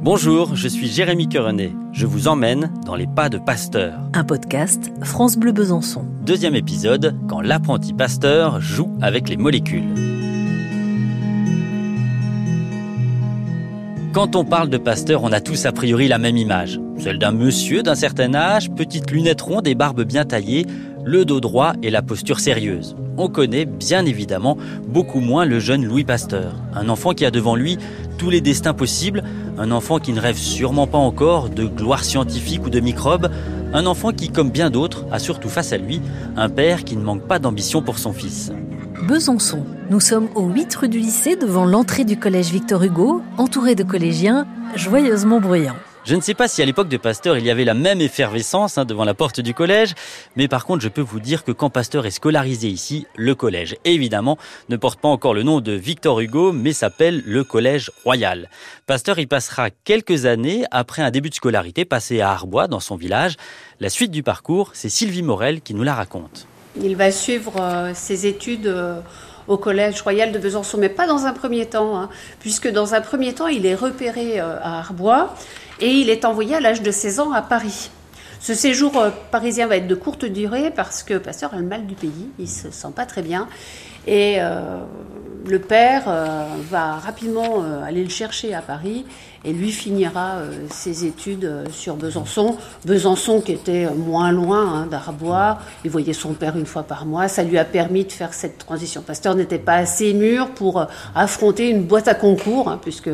Bonjour, je suis Jérémy Querenet. Je vous emmène dans les pas de Pasteur. Un podcast France Bleu Besançon. Deuxième épisode, quand l'apprenti Pasteur joue avec les molécules. Quand on parle de Pasteur, on a tous a priori la même image. Celle d'un monsieur d'un certain âge, petites lunettes rondes et barbe bien taillée, le dos droit et la posture sérieuse. On connaît bien évidemment beaucoup moins le jeune Louis Pasteur, un enfant qui a devant lui tous les destins possibles, un enfant qui ne rêve sûrement pas encore de gloire scientifique ou de microbes, un enfant qui, comme bien d'autres, a surtout face à lui un père qui ne manque pas d'ambition pour son fils. Besançon. Nous sommes au 8 rue du lycée devant l'entrée du collège Victor Hugo, entouré de collégiens joyeusement bruyants. Je ne sais pas si à l'époque de Pasteur il y avait la même effervescence hein, devant la porte du collège, mais par contre je peux vous dire que quand Pasteur est scolarisé ici, le collège évidemment ne porte pas encore le nom de Victor Hugo, mais s'appelle le Collège Royal. Pasteur y passera quelques années après un début de scolarité passé à Arbois dans son village. La suite du parcours, c'est Sylvie Morel qui nous la raconte. Il va suivre euh, ses études euh, au Collège Royal de Besançon, mais pas dans un premier temps, hein, puisque dans un premier temps, il est repéré euh, à Arbois et il est envoyé à l'âge de 16 ans à Paris. Ce séjour euh, parisien va être de courte durée parce que Pasteur a le mal du pays, il se sent pas très bien et euh, le père euh, va rapidement euh, aller le chercher à Paris et lui finira euh, ses études sur Besançon. Besançon qui était moins loin hein, d'Arbois, il voyait son père une fois par mois, ça lui a permis de faire cette transition. Pasteur n'était pas assez mûr pour affronter une boîte à concours, hein, puisque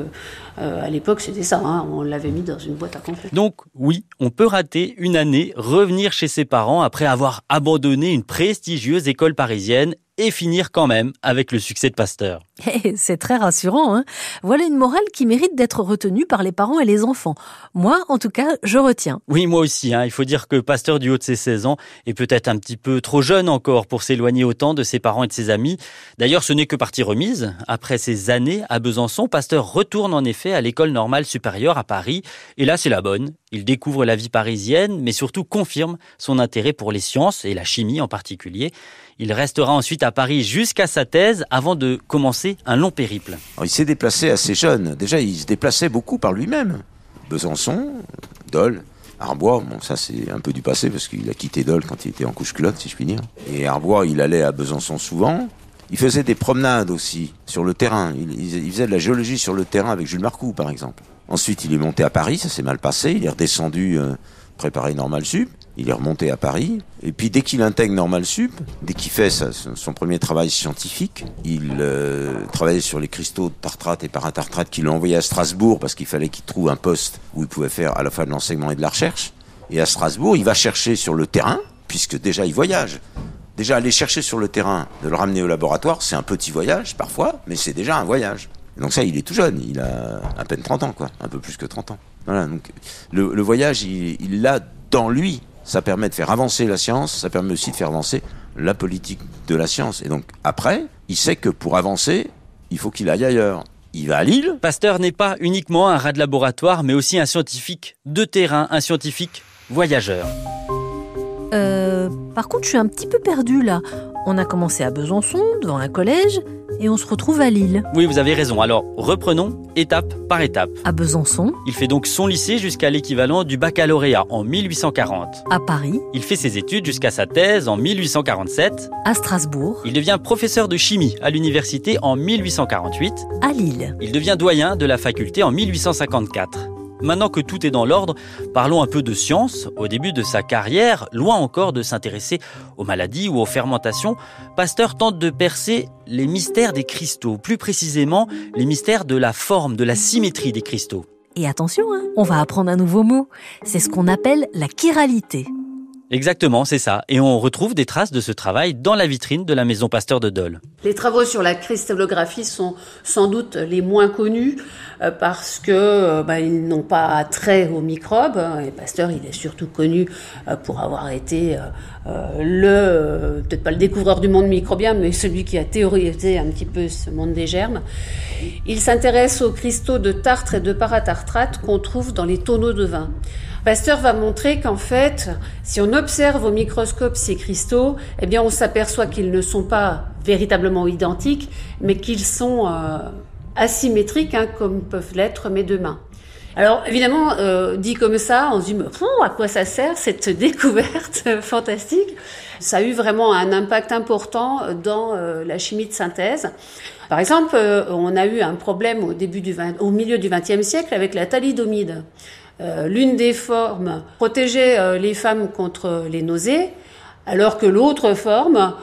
à l'époque c'était ça, hein, on l'avait mis dans une boîte à concours. Donc oui, on peut rater une année, revenir chez ses parents après avoir abandonné une prestigieuse école parisienne et finir quand même avec le succès de Pasteur. Eh, c'est très rassurant. Hein voilà une morale qui mérite d'être retenue par les parents et les enfants. Moi, en tout cas, je retiens. Oui, moi aussi. Hein. Il faut dire que Pasteur du haut de ses 16 ans est peut-être un petit peu trop jeune encore pour s'éloigner autant de ses parents et de ses amis. D'ailleurs, ce n'est que partie remise. Après ces années à Besançon, Pasteur retourne en effet à l'école normale supérieure à Paris. Et là, c'est la bonne. Il découvre la vie parisienne, mais surtout confirme son intérêt pour les sciences et la chimie en particulier. Il restera ensuite à Paris jusqu'à sa thèse avant de commencer un long périple. Il s'est déplacé assez jeune. Déjà, il se déplaçait beaucoup par lui-même. Besançon, Dole, Arbois, bon, ça c'est un peu du passé parce qu'il a quitté Dole quand il était en couche-culotte, si je puis dire. Et Arbois, il allait à Besançon souvent. Il faisait des promenades aussi sur le terrain. Il faisait de la géologie sur le terrain avec Jules Marcoux, par exemple. Ensuite, il est monté à Paris, ça s'est mal passé. Il est redescendu euh, préparer Normal Sup. Il est remonté à Paris. Et puis, dès qu'il intègre Normal Sup, dès qu'il fait son premier travail scientifique, il euh, travaillait sur les cristaux de tartrate et paratartrate qu'il a envoyé à Strasbourg parce qu'il fallait qu'il trouve un poste où il pouvait faire à la fois de l'enseignement et de la recherche. Et à Strasbourg, il va chercher sur le terrain, puisque déjà il voyage. Déjà, aller chercher sur le terrain, de le ramener au laboratoire, c'est un petit voyage parfois, mais c'est déjà un voyage. Donc ça, il est tout jeune, il a à peine 30 ans, quoi, un peu plus que 30 ans. Voilà, donc le, le voyage, il l'a dans lui. Ça permet de faire avancer la science, ça permet aussi de faire avancer la politique de la science. Et donc après, il sait que pour avancer, il faut qu'il aille ailleurs. Il va à Lille, Pasteur n'est pas uniquement un rat de laboratoire, mais aussi un scientifique de terrain, un scientifique voyageur. Euh, par contre, je suis un petit peu perdue là. On a commencé à Besançon, devant un collège, et on se retrouve à Lille. Oui, vous avez raison. Alors, reprenons étape par étape. À Besançon, Il fait donc son lycée jusqu'à l'équivalent du baccalauréat en 1840. à Paris, Il fait ses études jusqu'à sa thèse en 1847. à Strasbourg, Il devient professeur de chimie à l'université en 1848. à Lille. Il devient doyen de la faculté en 1854. Maintenant que tout est dans l'ordre, parlons un peu de science. Au début de sa carrière, loin encore de s'intéresser aux maladies ou aux fermentations, Pasteur tente de percer les mystères des cristaux, plus précisément les mystères de la forme, de la symétrie des cristaux. Et attention, hein, on va apprendre un nouveau mot. C'est ce qu'on appelle la chiralité. Exactement, c'est ça. Et on retrouve des traces de ce travail dans la vitrine de la maison Pasteur de Dole. Les travaux sur la cristallographie sont sans doute les moins connus euh, parce que euh, bah, ils n'ont pas attrait aux microbes. hein, Et Pasteur, il est surtout connu euh, pour avoir été le, peut-être pas le découvreur du monde microbien, mais celui qui a théorisé un petit peu ce monde des germes. Il s'intéresse aux cristaux de tartre et de paratartrate qu'on trouve dans les tonneaux de vin. Pasteur va montrer qu'en fait, si on observe au microscope ces cristaux, eh bien, on s'aperçoit qu'ils ne sont pas véritablement identiques, mais qu'ils sont euh, asymétriques, hein, comme peuvent l'être mes deux mains. Alors évidemment, euh, dit comme ça, on se dit mais à quoi ça sert cette découverte fantastique? Ça a eu vraiment un impact important dans euh, la chimie de synthèse. Par exemple, on a eu un problème au début du 20, au milieu du XXe siècle avec la thalidomide. L'une des formes protégeait les femmes contre les nausées, alors que l'autre forme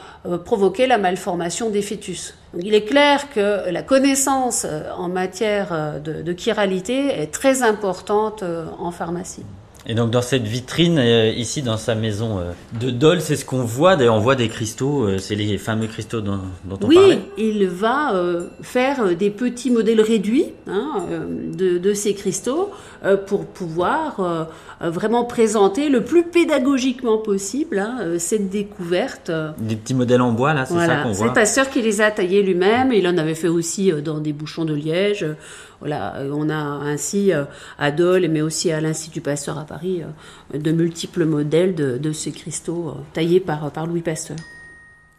provoquait la malformation des fœtus il est clair que la connaissance euh, en matière euh, de, chiralité est très importante euh, en pharmacie. Et donc dans cette vitrine ici dans sa maison de Dole, c'est ce qu'on voit. D'ailleurs, on voit des cristaux. c'est les fameux cristaux dont, dont on oui, parlait. Oui, il va faire des petits modèles réduits hein, de, de, ces cristaux pour pouvoir vraiment présenter le plus pédagogiquement possible hein, cette découverte. Des petits modèles en bois là, c'est ça qu'on voit. C'est pasteur qui les a taillés lui-même. Il en avait fait aussi dans des bouchons de liège. Voilà, on a ainsi à Dole, mais aussi à l'Institut Pasteur à Paris, de multiples modèles de, ces cristaux taillés par, par Louis Pasteur.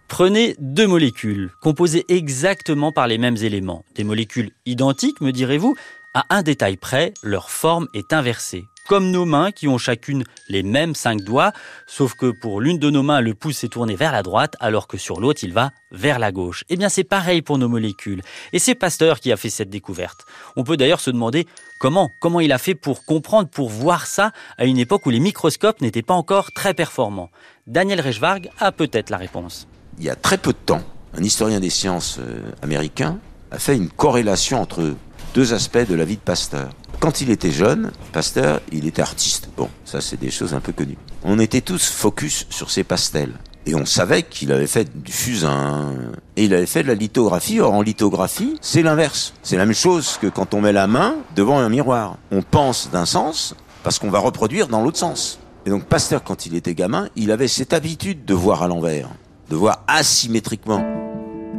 Prenez deux molécules, composées exactement par les mêmes éléments. Des molécules identiques, me direz-vous À un détail près, leur forme est inversée comme nos mains qui ont chacune les mêmes cinq doigts, sauf que pour l'une de nos mains, le pouce est tourné vers la droite, alors que sur l'autre, il va vers la gauche. Eh bien, c'est pareil pour nos molécules. Et c'est Pasteur qui a fait cette découverte. On peut d'ailleurs se demander comment, comment il a fait pour comprendre, pour voir ça à une époque où les microscopes n'étaient pas encore très performants. Daniel Reichwarg a peut-être la réponse. Il y a très peu de temps, un historien des sciences euh, américain a fait une corrélation entre deux aspects de la vie de Pasteur. Quand il était jeune, Pasteur, il était artiste. Bon, ça c'est des choses un peu connues. On était tous focus sur ses pastels. Et on savait qu'il avait fait du fusain. Et il avait fait de la lithographie. Or, en lithographie, c'est l'inverse. C'est la même chose que quand on met la main devant un miroir. On pense d'un sens parce qu'on va reproduire dans l'autre sens. Et donc, Pasteur, quand il était gamin, il avait cette habitude de voir à l'envers, de voir asymétriquement.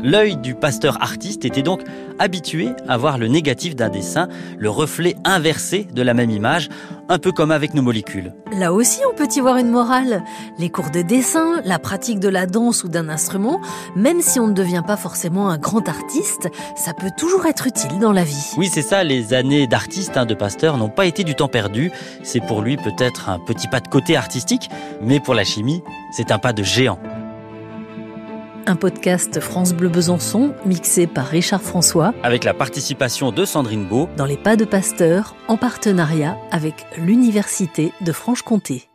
L'œil du pasteur artiste était donc habitué à voir le négatif d'un dessin, le reflet inversé de la même image, un peu comme avec nos molécules. Là aussi, on peut y voir une morale. Les cours de dessin, la pratique de la danse ou d'un instrument, même si on ne devient pas forcément un grand artiste, ça peut toujours être utile dans la vie. Oui, c'est ça, les années d'artiste, hein, de pasteur, n'ont pas été du temps perdu. C'est pour lui peut-être un petit pas de côté artistique, mais pour la chimie, c'est un pas de géant. Un podcast France Bleu Besançon, mixé par Richard François. Avec la participation de Sandrine Beau. Dans les pas de Pasteur, en partenariat avec l'Université de Franche-Comté.